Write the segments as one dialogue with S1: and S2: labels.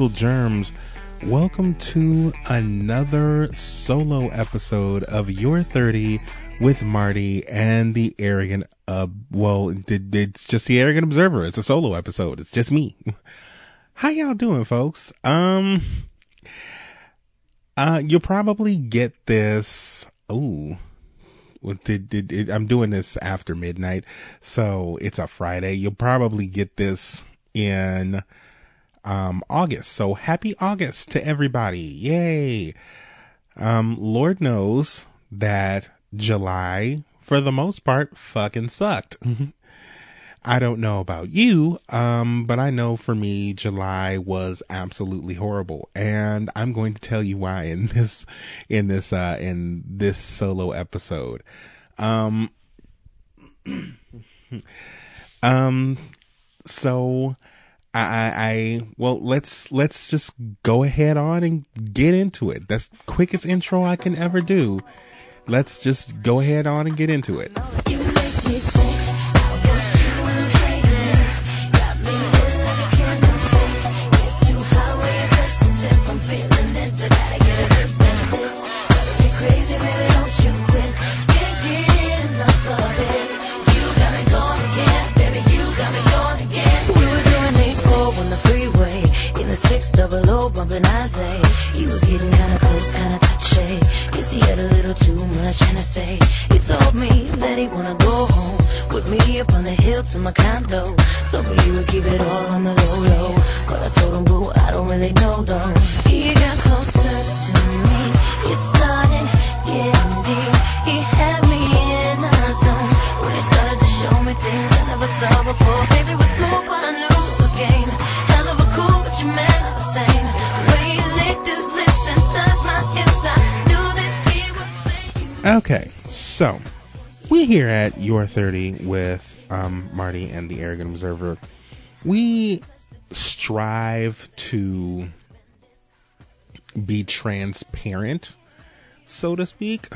S1: gentle germs. Welcome to another solo episode of Your 30 with Marty and the Arrogant, uh, well, it's just the Arrogant Observer. It's a solo episode. It's just me. How y'all doing, folks? Um, uh, you'll probably get this. Oh, did, did, did, I'm doing this after midnight, so it's a Friday. You'll probably get this in um, August. So happy August to everybody. Yay. Um, Lord knows that July, for the most part, fucking sucked. I don't know about you, um, but I know for me, July was absolutely horrible, and I'm going to tell you why in this, in this, uh, in this solo episode. Um, um, so I, I, well, let's, let's just go ahead on and get into it. That's quickest intro I can ever do. Let's just go ahead on and get into it.
S2: To say. He told me that he wanna go home. With me up on the hill to my condo. So you would keep it all on the low low. But I told him boo, I don't really know though
S1: so we're here at Your 30 with um, Marty and the Arrogant Observer. We strive to be transparent, so to speak.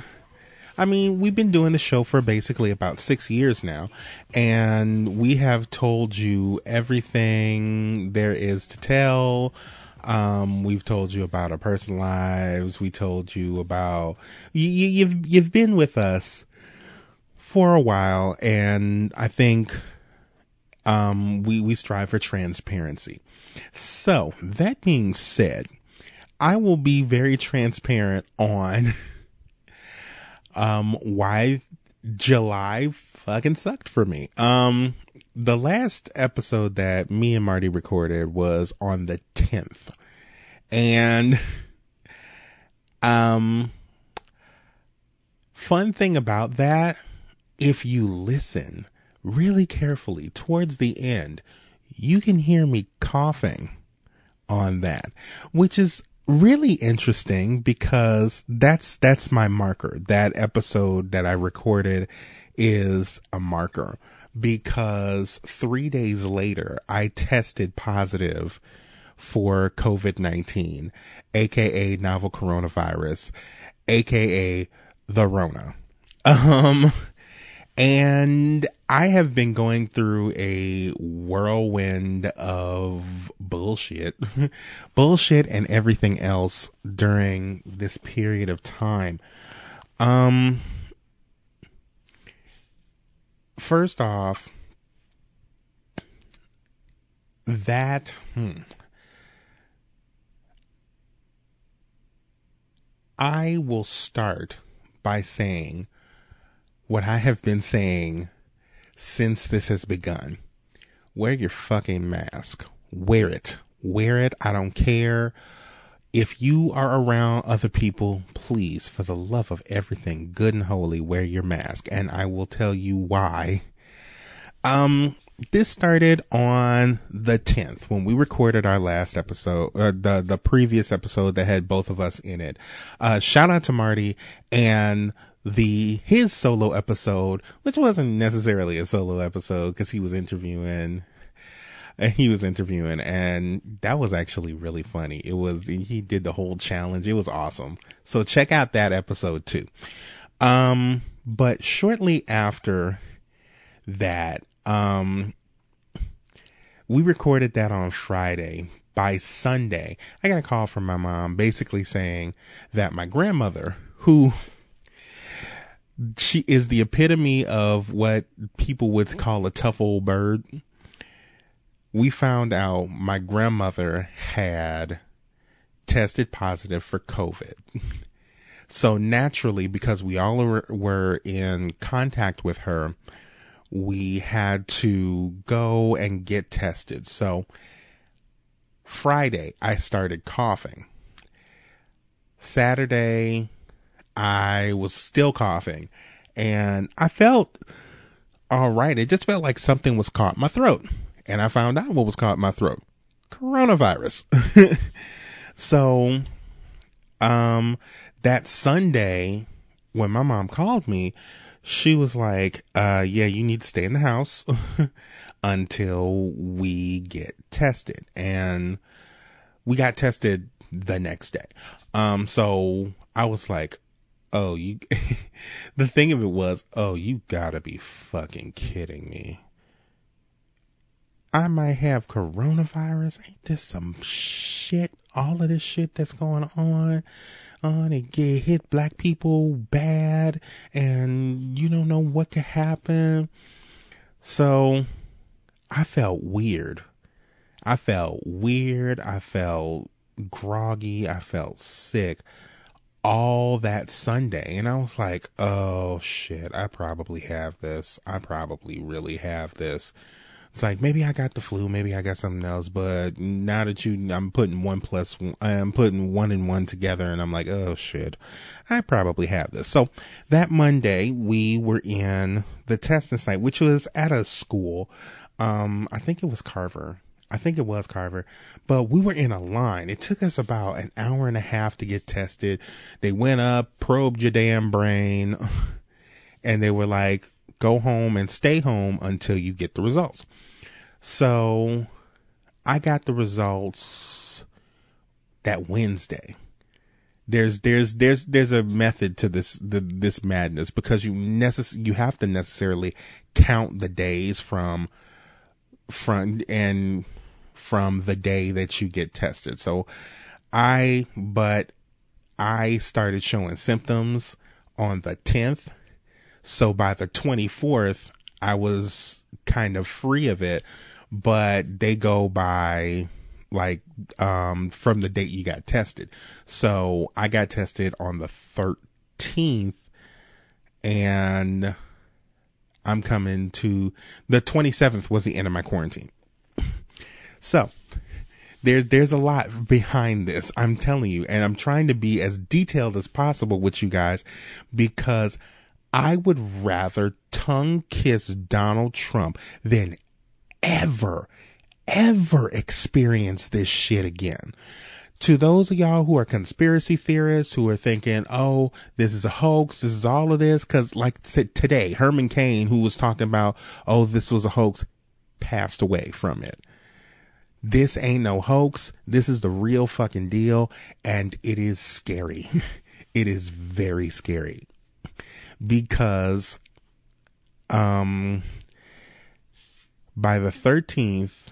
S1: I mean, we've been doing the show for basically about six years now, and we have told you everything there is to tell um, we've told you about our personal lives. We told you about you, you've you've been with us for a while, and I think um, we we strive for transparency. So that being said, I will be very transparent on um, why July fucking sucked for me. Um, the last episode that me and Marty recorded was on the 10th. And, um, fun thing about that, if you listen really carefully towards the end, you can hear me coughing on that, which is really interesting because that's, that's my marker. That episode that I recorded is a marker because three days later, I tested positive for COVID 19, aka novel coronavirus, aka the Rona. Um, and I have been going through a whirlwind of bullshit, bullshit and everything else during this period of time. Um, first off, that hmm, I will start by saying what I have been saying since this has begun. Wear your fucking mask. Wear it. Wear it. I don't care if you are around other people, please, for the love of everything good and holy, wear your mask. And I will tell you why. Um, this started on the 10th when we recorded our last episode, uh, the, the previous episode that had both of us in it. Uh, shout out to Marty and the, his solo episode, which wasn't necessarily a solo episode because he was interviewing and he was interviewing and that was actually really funny. It was, he did the whole challenge. It was awesome. So check out that episode too. Um, but shortly after that, um, we recorded that on Friday by Sunday, I got a call from my mom basically saying that my grandmother, who she is the epitome of what people would call a tough old bird. We found out my grandmother had tested positive for COVID. So naturally, because we all were in contact with her, we had to go and get tested. So Friday, I started coughing. Saturday, I was still coughing and I felt all right. It just felt like something was caught in my throat. And I found out what was caught in my throat. Coronavirus. so, um, that Sunday when my mom called me, she was like, uh, yeah, you need to stay in the house until we get tested. And we got tested the next day. Um, so I was like, oh, you, the thing of it was, oh, you gotta be fucking kidding me. I might have coronavirus. Ain't this some shit? All of this shit that's going on on it get hit black people bad and you don't know what could happen. So I felt weird. I felt weird. I felt groggy. I felt sick all that Sunday. And I was like, oh shit, I probably have this. I probably really have this. It's like maybe I got the flu, maybe I got something else, but now that you, I'm putting one plus, I'm putting one and one together, and I'm like, oh shit, I probably have this. So that Monday we were in the testing site, which was at a school. Um, I think it was Carver. I think it was Carver, but we were in a line. It took us about an hour and a half to get tested. They went up, probed your damn brain, and they were like, go home and stay home until you get the results. So I got the results that Wednesday. There's there's there's there's a method to this the, this madness because you necess- you have to necessarily count the days from from and from the day that you get tested. So I but I started showing symptoms on the 10th. So by the 24th I was kind of free of it but they go by like um from the date you got tested. So I got tested on the 13th and I'm coming to the 27th was the end of my quarantine. So there, there's a lot behind this. I'm telling you, and I'm trying to be as detailed as possible with you guys because I would rather tongue kiss Donald Trump than ever, ever experience this shit again. To those of y'all who are conspiracy theorists who are thinking, oh, this is a hoax, this is all of this, cause like today, Herman Cain, who was talking about, oh, this was a hoax, passed away from it. This ain't no hoax. This is the real fucking deal. And it is scary. it is very scary because, um, by the 13th,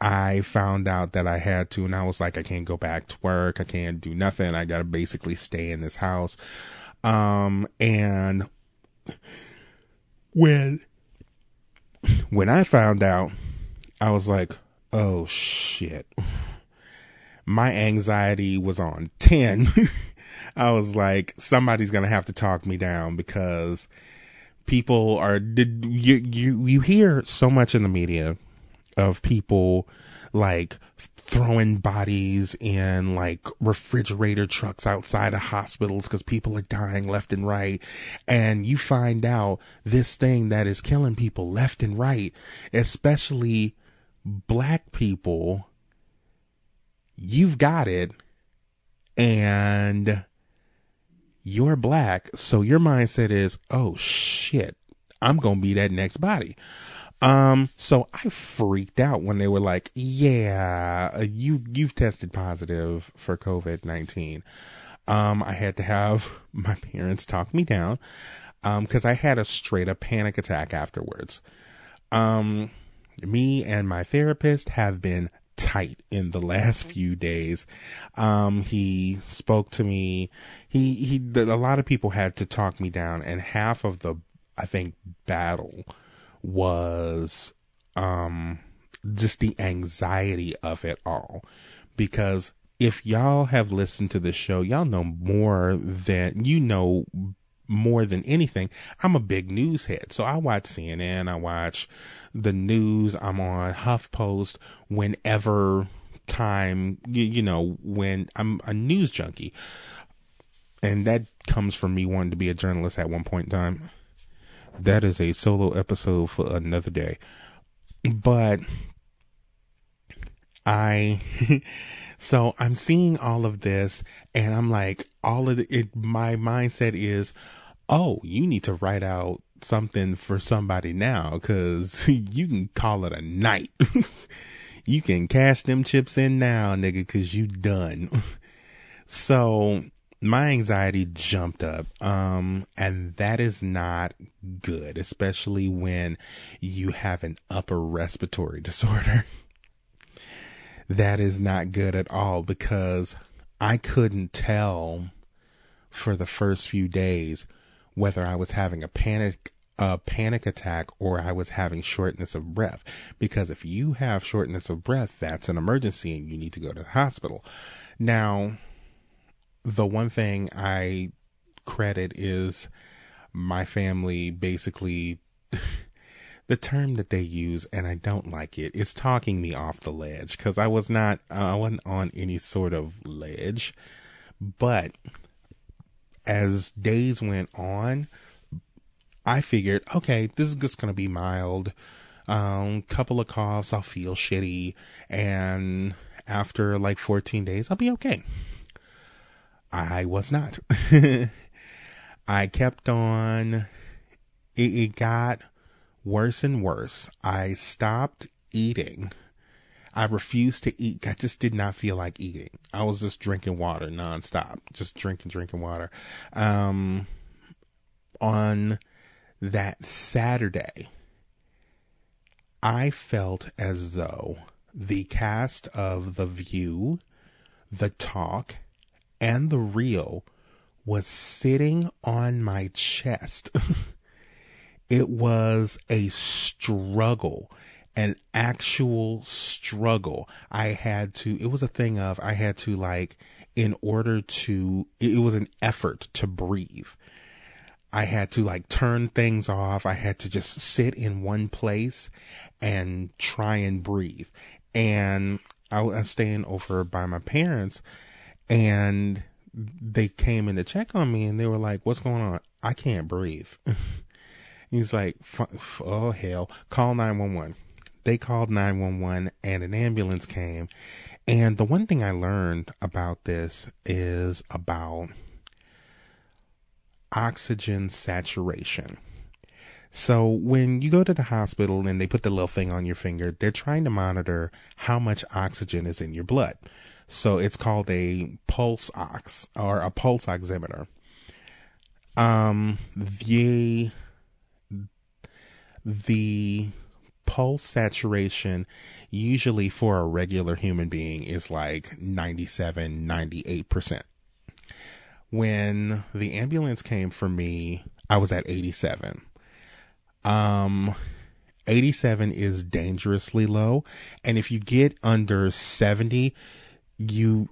S1: I found out that I had to, and I was like, I can't go back to work. I can't do nothing. I got to basically stay in this house. Um, and when, when I found out, I was like, oh shit. My anxiety was on 10. I was like, somebody's to have to talk me down because people are did you you you hear so much in the media of people like throwing bodies in like refrigerator trucks outside of hospitals because people are dying left and right. And you find out this thing that is killing people left and right, especially black people, you've got it. And you're black, so your mindset is, oh shit, I'm gonna be that next body. Um, so I freaked out when they were like, yeah, you, you've tested positive for COVID-19. Um, I had to have my parents talk me down, um, cause I had a straight up panic attack afterwards. Um, me and my therapist have been tight in the last few days. Um, he spoke to me. He, he, a lot of people had to talk me down and half of the, I think, battle was, um, just the anxiety of it all. Because if y'all have listened to the show, y'all know more than, you know more than anything, I'm a big news head. So I watch CNN, I watch the news, I'm on HuffPost whenever time, you, you know, when I'm a news junkie. And that comes from me wanting to be a journalist at one point in time. That is a solo episode for another day. But I so I'm seeing all of this and I'm like all of the, it my mindset is oh, you need to write out something for somebody now cuz you can call it a night. you can cash them chips in now, nigga, cuz you done. so my anxiety jumped up um and that is not good especially when you have an upper respiratory disorder that is not good at all because i couldn't tell for the first few days whether i was having a panic a panic attack or i was having shortness of breath. Because if you have shortness of breath that's an emergency and you need to go to the hospital. Now the one thing I credit is my family basically the term that they use and I don't like it is talking me off the ledge. Cuz I was not I wasn't on any sort of ledge but as days went on I figured okay this is just to be mild um couple of coughs I'll feel shitty and after like 14 days I'll be okay I was not. I kept on. It, it got worse and worse. I stopped eating. I refused to eat. I just did not feel like eating. I was just drinking water nonstop, just drinking, drinking water. Um, on that Saturday, I felt as though the cast of The View, The Talk, and the real was sitting on my chest. it was a struggle, an actual struggle. I had to, it was a thing of, I had to like, in order to, it was an effort to breathe. I had to like turn things off. I had to just sit in one place and try and breathe. And I was staying over by my parents and they came in to check on me and they were like, what's going on? I can't breathe. He's like, oh hell, call 911. They called 911 and an ambulance came. And the one thing I learned about this is about oxygen saturation. So when you go to the hospital and they put the little thing on your finger, they're trying to monitor how much oxygen is in your blood. So it's called a pulse ox or a pulse oximeter. Um, the the pulse saturation usually for a regular human being is like 97 98%. When the ambulance came for me, I was at 87. Um 87 is dangerously low and if you get under 70 you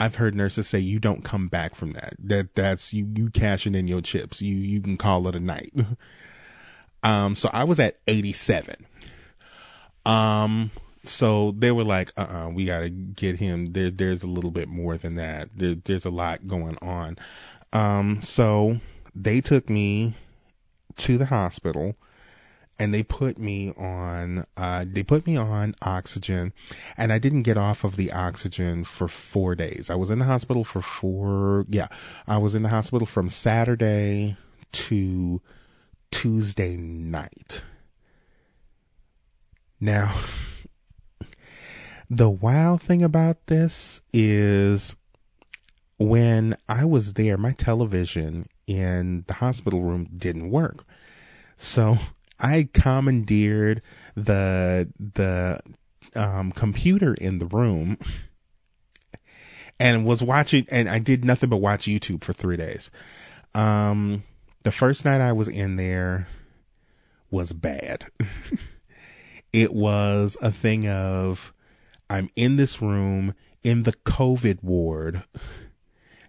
S1: I've heard nurses say you don't come back from that. That that's you you cashing in your chips. You you can call it a night. um so I was at 87. Um so they were like, uh uh-uh, we gotta get him. There there's a little bit more than that. There, there's a lot going on. Um so they took me to the hospital and they put me on uh, they put me on oxygen and i didn't get off of the oxygen for four days i was in the hospital for four yeah i was in the hospital from saturday to tuesday night now the wild thing about this is when i was there my television in the hospital room didn't work so I commandeered the the um, computer in the room and was watching, and I did nothing but watch YouTube for three days. Um, the first night I was in there was bad. it was a thing of, I'm in this room in the COVID ward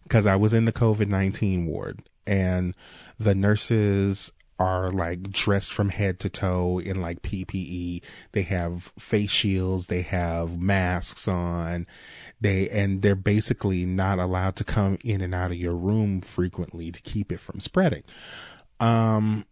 S1: because I was in the COVID 19 ward and the nurses are like dressed from head to toe in like PPE. They have face shields, they have masks on. They and they're basically not allowed to come in and out of your room frequently to keep it from spreading. Um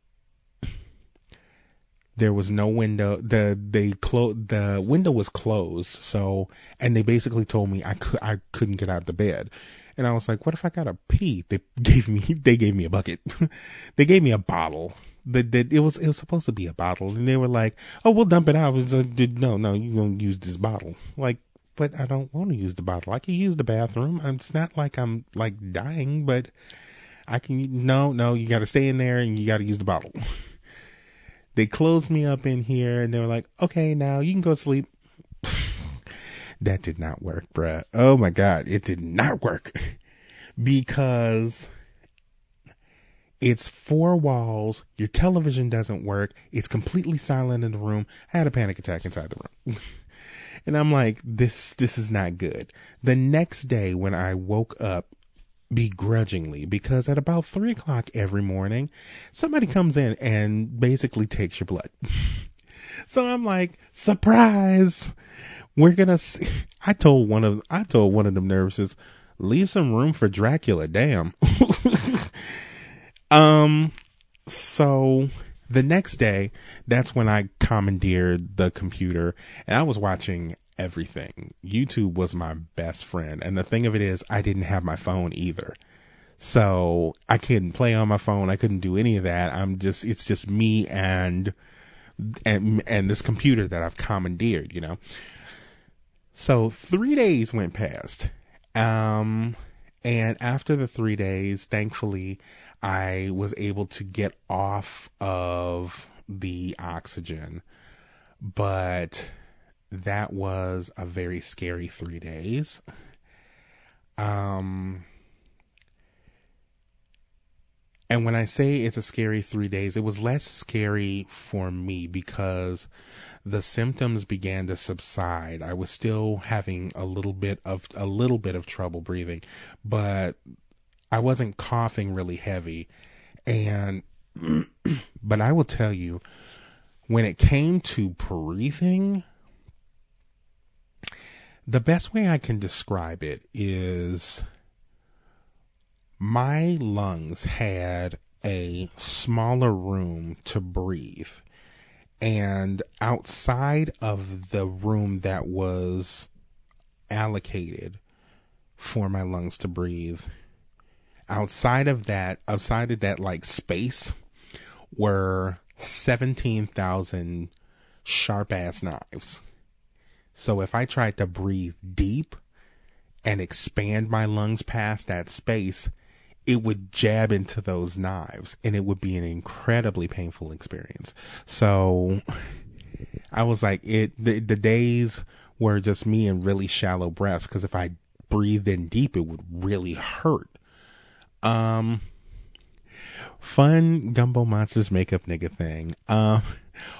S1: there was no window the they closed the window was closed so and they basically told me i could i couldn't get out of the bed. And i was like what if i got a pee? They gave me they gave me a bucket. They gave me a bottle. That, that it was it was supposed to be a bottle. And they were like oh we'll dump it out. Like, no no you're gonna use this bottle. Like but i don't want to use the bottle i can use the bathroom it's not like i'm like dying but i can no no you gotta stay in there and you gotta use the bottle They closed me up in here and they were like, okay, now you can go to sleep. that did not work, bruh. Oh my God. It did not work because it's four walls. Your television doesn't work. It's completely silent in the room. I had a panic attack inside the room. And I'm like, this, this is not good. The next day when I woke up, begrudgingly because at about three o'clock every morning, somebody comes in and basically takes your blood. so I'm like, surprise! We're gonna. I told one of I told one of them nurses, leave some room for Dracula. Damn. um. So the next day, that's when I commandeered the computer and I was watching everything. YouTube was my best friend. And the thing of it is, I didn't have my phone either. So I couldn't play on my phone. I couldn't do any of that. I'm just, it's just me and, and, and this computer that I've commandeered, you know? So three days went past. Um, and after the three days, thankfully, I was able to get off of the oxygen. But that was a very scary three days. Um, and when I say it's a scary three days, it was less scary for me because the symptoms began to subside. I was still having a little bit of a little bit of trouble breathing, but I wasn't coughing really heavy. And but I will tell you, when it came to breathing, the best way I can describe it is my lungs had a smaller room to breathe. And outside of the room that was allocated for my lungs to breathe, outside of that, outside of that like space were 17,000 sharp ass knives so if I tried to breathe deep and expand my lungs past that space, it would jab into those knives and it would be an incredibly painful experience. So I was like, it, the, the days were just me in really shallow breaths because if I breathed in deep, it would really hurt. Um, fun Gumbo Monsters makeup nigga thing. Um,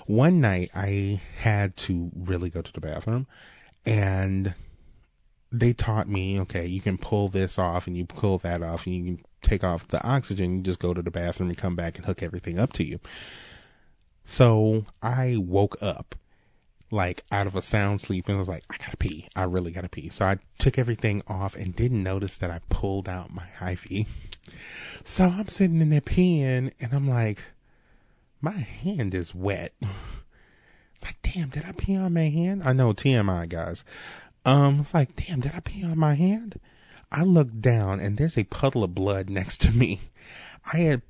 S1: one night I had to really go to the bathroom and they taught me, okay, you can pull this off and you pull that off and you can take off the oxygen. You just go to the bathroom and come back and hook everything up to you. So I woke up like out of a sound sleep and I was like, I gotta pee. I really gotta pee. So I took everything off and didn't notice that I pulled out my IV. So I'm sitting in there peeing and I'm like, my hand is wet. It's like, damn, did I pee on my hand? I know TMI guys. Um, it's like, damn, did I pee on my hand? I look down and there's a puddle of blood next to me. I had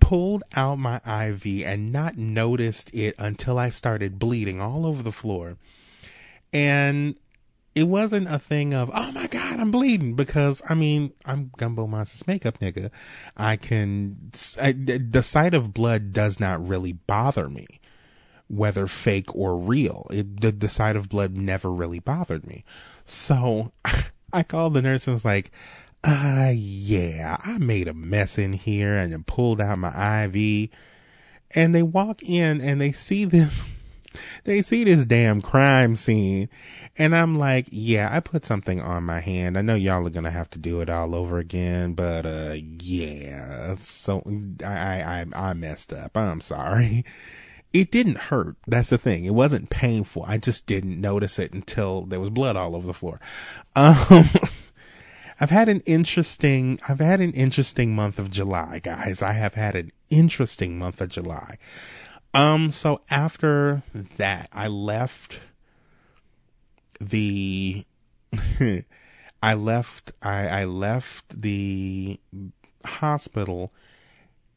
S1: pulled out my IV and not noticed it until I started bleeding all over the floor. And it wasn't a thing of, oh my God, I'm bleeding because I mean, I'm Gumbo Monsters makeup nigga. I can, I, the sight of blood does not really bother me. whether fake or real. It, the, the sight of blood never really bothered me. So I called the nurse and was like, uh, yeah, I made a mess in here and then pulled out my IV. And they walk in and they see this, they see this damn crime scene. And I'm like, yeah, I put something on my hand. I know y'all are to have to do it all over again, but, uh, yeah, so I, I, I messed up. I'm sorry. It didn't hurt. That's the thing. It wasn't painful. I just didn't notice it until there was blood all over the floor. Um, I've had an interesting, I've had an interesting month of July, guys. I have had an interesting month of July. Um, so after that, I left the, I left, I, I left the hospital,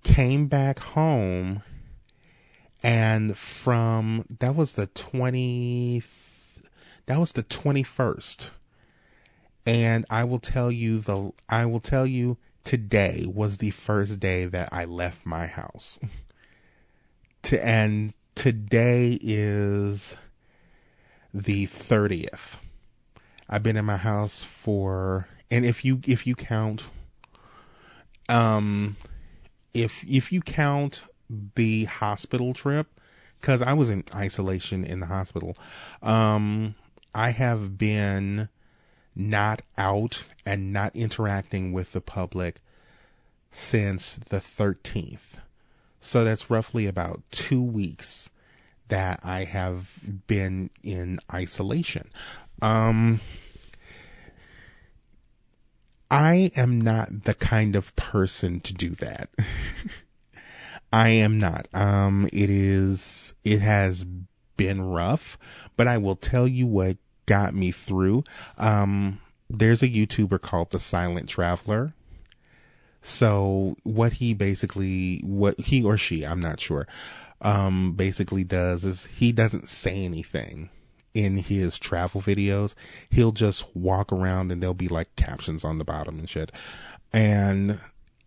S1: came back home, and from, that was the 20, that was the 21st and I will tell you the I will tell you today was the first day that I left my house. to and today is the 30th. I've been in my house for and if you if you count um if if you count the hospital trip cuz I was in isolation in the hospital um I have been not out and not interacting with the public since the 13th. So that's roughly about two weeks that I have been in isolation. Um, I am not the kind of person to do that. I am not. Um, it is, it has been rough, but I will tell you what got me through. Um, there's a YouTuber called The Silent Traveler. So what he basically, what he or she, I'm not sure, um, basically does is he doesn't say anything in his travel videos. He'll just walk around and there'll be like captions on the bottom and shit. And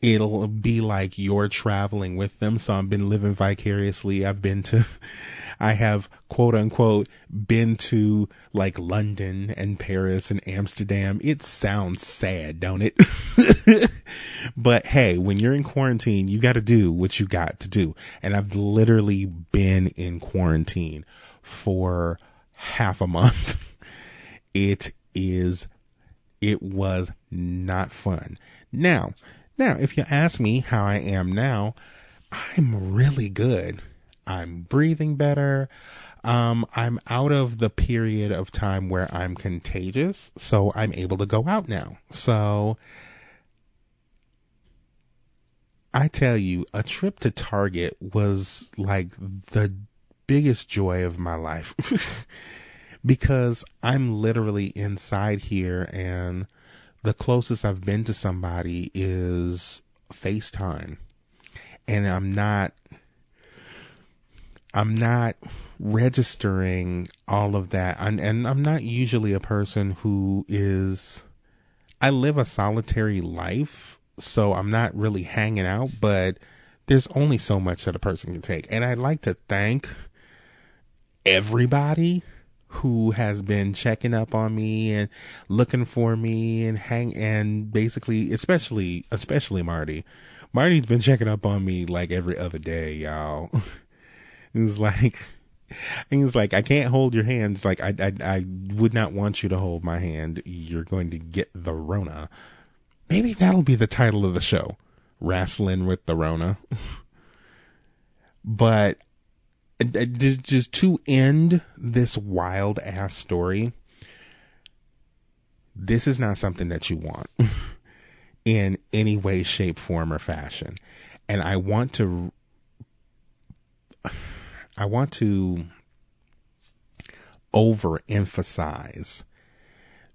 S1: it'll be like you're traveling with them. So I've been living vicariously. I've been to, I have quote unquote been to like London and Paris and Amsterdam. It sounds sad, don't it? but hey, when you're in quarantine, you got to do what you got to do. And I've literally been in quarantine for half a month. It is, it was not fun. Now, now, if you ask me how I am now, I'm really good. I'm breathing better. Um, I'm out of the period of time where I'm contagious, so I'm able to go out now. So I tell you, a trip to Target was like the biggest joy of my life because I'm literally inside here and the closest I've been to somebody is FaceTime. And I'm not I'm not registering all of that. And, and I'm not usually a person who is, I live a solitary life. So I'm not really hanging out, but there's only so much that a person can take. And I'd like to thank everybody who has been checking up on me and looking for me and hang and basically especially especially Marty. Marty's been checking up on me like every other day, y'all. He was like, he was like, I can't hold your hand. It's like, I, I, I would not want you to hold my hand. You're going to get the Rona. Maybe that'll be the title of the show. Wrestling with the Rona. but Uh, uh, just to end this wild ass story, this is not something that you want in any way, shape, form, or fashion. And I want to I want to overemphasize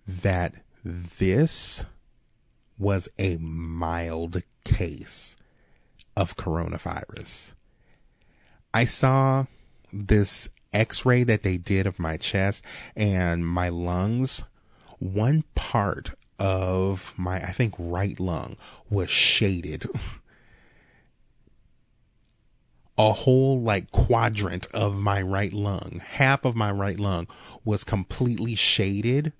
S1: that this was a mild case of coronavirus. I saw this x ray that they did of my chest and my lungs. One part of my, I think, right lung was shaded a whole like quadrant of my right lung, half of my right lung was completely shaded.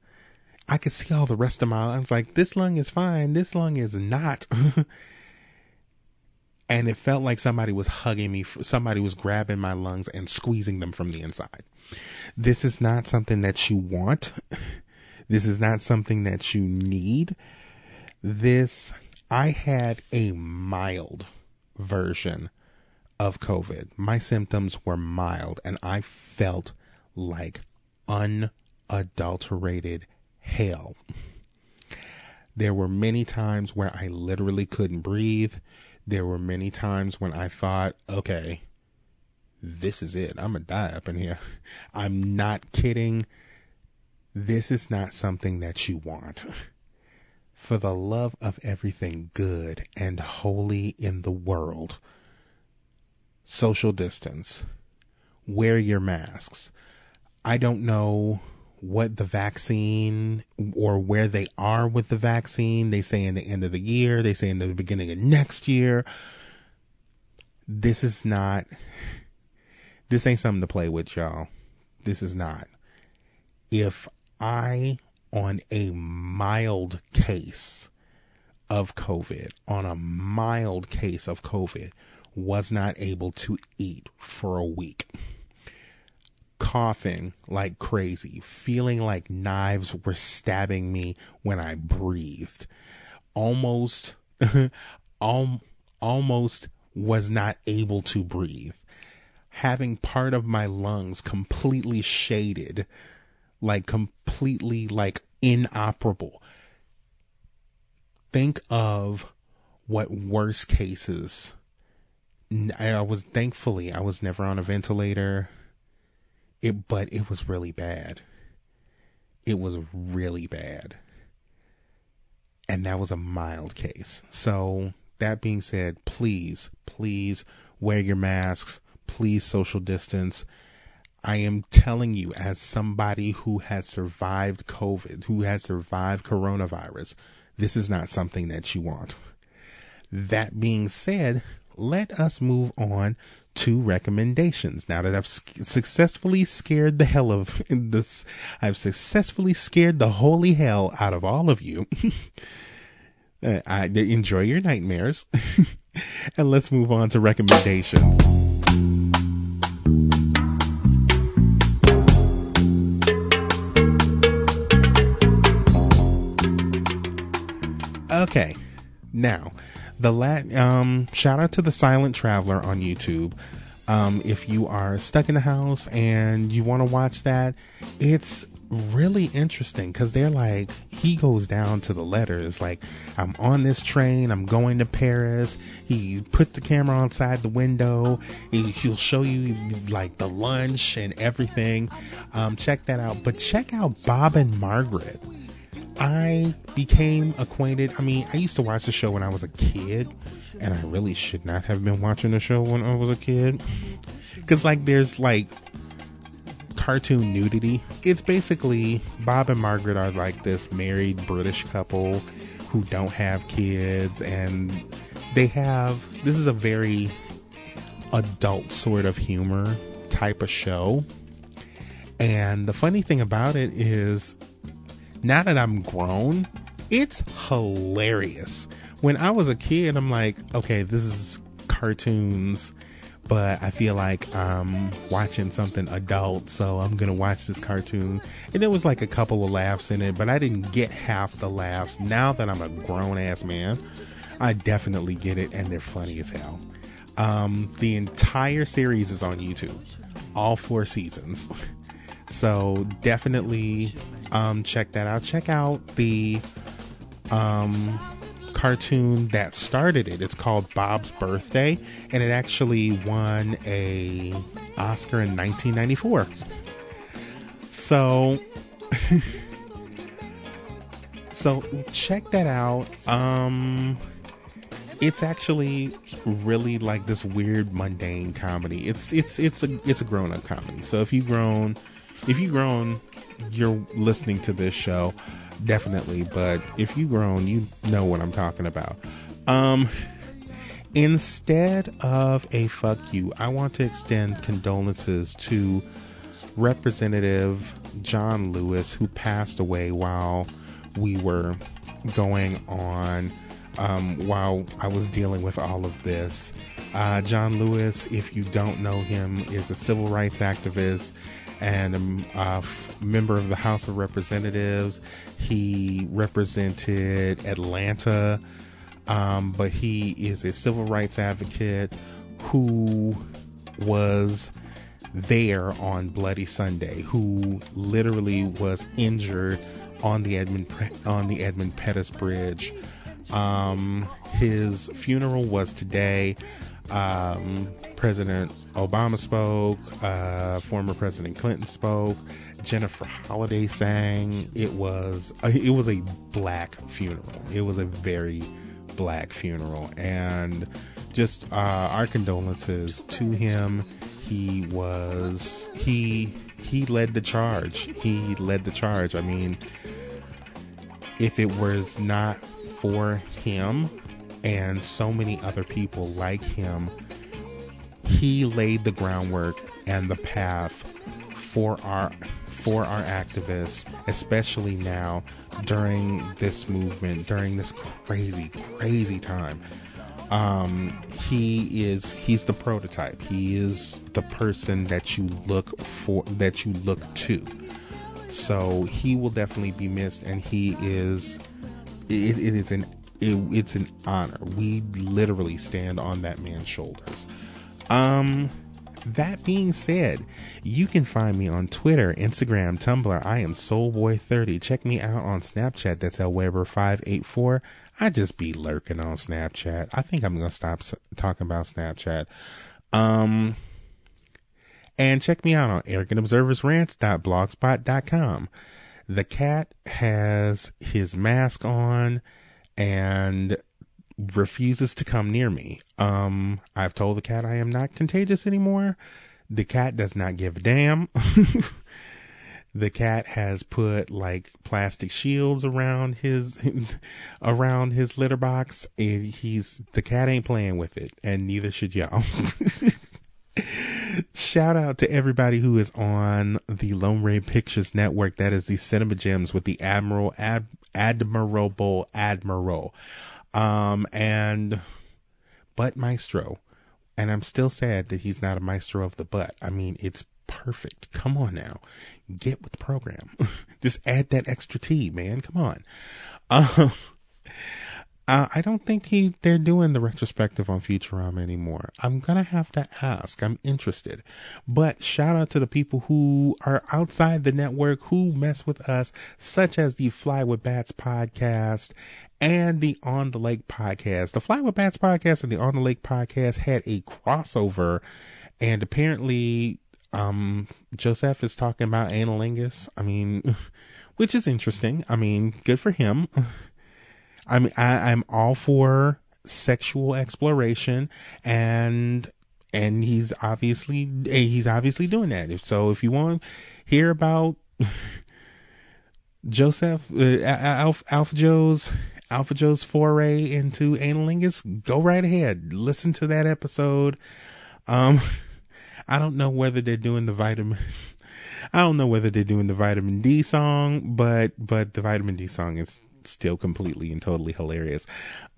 S1: I could see all the rest of my lungs. Like this lung is fine. This lung is not. and it felt like somebody was hugging me. Somebody was grabbing my lungs and squeezing them from the inside. This is not something that you want. This is not something that you need. This, I had a mild version of COVID. My symptoms were mild and I felt like unadulterated hell. There were many times where I literally couldn't breathe. There were many times when I thought, okay, this is it. I'm going to die up in here. I'm not kidding. This is not something that you want. For the love of everything good and holy in the world, social distance, wear your masks. I don't know what the vaccine or where they are with the vaccine. They say in the end of the year, they say in the beginning of next year. This is not this ain't something to play with, y'all. This is not. If I, on a mild case of COVID, on a mild case of COVID, was not able to eat for a week, coughing like crazy, feeling like knives were stabbing me when I breathed, almost, al- almost was not able to breathe having part of my lungs completely shaded, like completely like inoperable. Think of what worse cases. I was thankfully I was never on a ventilator. It but it was really bad. It was really bad. And that was a mild case. So that being said, please, please wear your masks please social distance. I am telling you, as somebody who has survived COVID, who has survived coronavirus, this is not something that you want. That being said, let us move on to recommendations. Now that I've successfully scared the hell of this, I've successfully scared the holy hell out of all of you. uh, I enjoy your nightmares, and let's move on to recommendations. Okay, now the la- um shout out to the Silent Traveler on YouTube. Um, if you are stuck in the house and you want to watch that, it's really interesting because they're like he goes down to the letters like i'm on this train i'm going to paris. He put the camera outside the window he, he'll show you like the lunch and everything. Um, check that out. But check out bob and margaret I became acquainted. I mean, I used to watch the show when I was a kid, and I really should not have been watching the show when I was a kid. Because, like, there's like cartoon nudity. It's basically Bob and Margaret are like this married British couple who don't have kids, and they have this is a very adult sort of humor type of show. And the funny thing about it is now that I'm grown, it's hilarious. When I was a kid, I'm like, okay, this is cartoons, but I feel like I'm watching something adult, so I'm gonna watch this cartoon. And there was like a couple of laughs in it, but I didn't get half the laughs. Now that I'm a grown ass man, I definitely get it, and they're funny as hell. Um, the entire series is on YouTube, all four seasons. So definitely um, check that out. Check out the um, cartoon that started it. It's called Bob's Birthday, and it actually won a Oscar in 1994. So, so check that out. Um, it's actually really like this weird mundane comedy. It's it's it's a it's a grown up comedy. So if you've grown, if you've grown you're listening to this show, definitely. But if you grown, you know what I'm talking about. Um, Instead of a fuck you, I want to extend condolences to Representative John Lewis, who passed away while we were going on, um, while I was dealing with all of this. Uh, John Lewis, if you don't know him, is a civil rights activist and a member of the House of Representatives. He represented Atlanta, um, but he is a civil rights advocate who was there on Bloody Sunday, who literally was injured on the Edmund on the Edmund Pettus Bridge. Um, his funeral was today. Um, President Obama spoke. Uh, former President Clinton spoke. Jennifer Holliday sang. It was a, it was a black funeral. It was a very black funeral, and just uh, our condolences to him. He was he he led the charge. He led the charge. I mean, if it was not for him and so many other people like him, he laid the groundwork and the path for our for our activists, especially now during this movement, during this crazy, crazy time. Um, he is he's the prototype. He is the person that you look for that you look to. So he will definitely be missed, and he is. it, it is an it, it's an honor. We literally stand on that man's shoulders. Um, that being said, you can find me on Twitter, Instagram, Tumblr. I am Soulboy30. Check me out on Snapchat. That's Weber584. I just be lurking on Snapchat. I think I'm gonna stop talking about Snapchat. Um, and check me out on arrogantobserversrants.blogspot.com. The cat has his mask on and refuses to come near me. Um, I've told the cat I am not contagious anymore. The cat does not give a damn. the cat has put like plastic shields around his around his litter box and he's the cat ain't playing with it and neither should y'all shout out to everybody who is on the lone ray pictures network that is the cinema gems with the admiral ad, admirable admiral um, and butt maestro. And I'm still sad that he's not a maestro of the butt. I mean, it's perfect. Come on now. Get with the program. Just add that extra T, man. Come on. Um, uh, I don't think he they're doing the retrospective on Futurama anymore. I'm gonna have to ask. I'm interested. But shout out to the people who are outside the network who mess with us, such as the Fly with Bats podcast and the On the Lake podcast. The Fly with Bats podcast and the On the Lake podcast had a crossover, and apparently, um, Joseph is talking about analingus. I mean, which is interesting. I mean, good for him. I mean, I, I'm all for sexual exploration and and he's obviously he's obviously doing that. So if you want to hear about Joseph uh, Alpha, Alpha Joe's Alpha Joe's foray into analingus, go right ahead. Listen to that episode. Um, I don't know whether they're doing the vitamin. I don't know whether they're doing the vitamin D song, but but the vitamin D song is still completely and totally hilarious.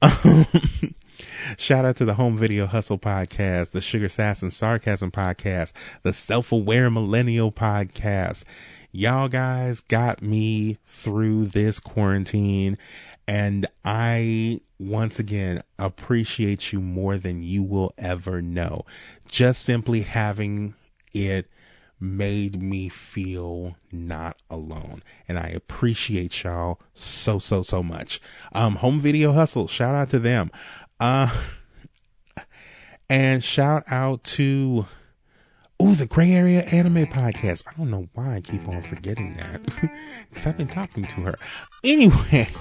S1: Shout out to the Home Video Hustle podcast, the Sugar Sass and Sarcasm podcast, the Self Aware Millennial podcast. Y'all guys got me through this quarantine and I once again appreciate you more than you will ever know. Just simply having it made me feel not alone. And I appreciate y'all so, so, so much. Um, Home Video Hustle, shout out to them. Uh, and shout out to, oh, the Gray Area Anime Podcast. I don't know why I keep on forgetting that because I've been talking to her. Anyway.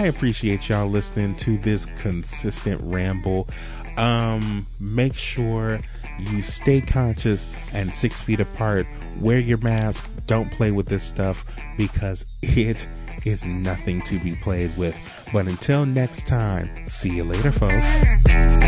S1: I appreciate y'all listening to this consistent ramble. Um, make sure you stay conscious and six feet apart. Wear your mask. Don't play with this stuff because it is nothing to be played with. But until next time, see you later, folks.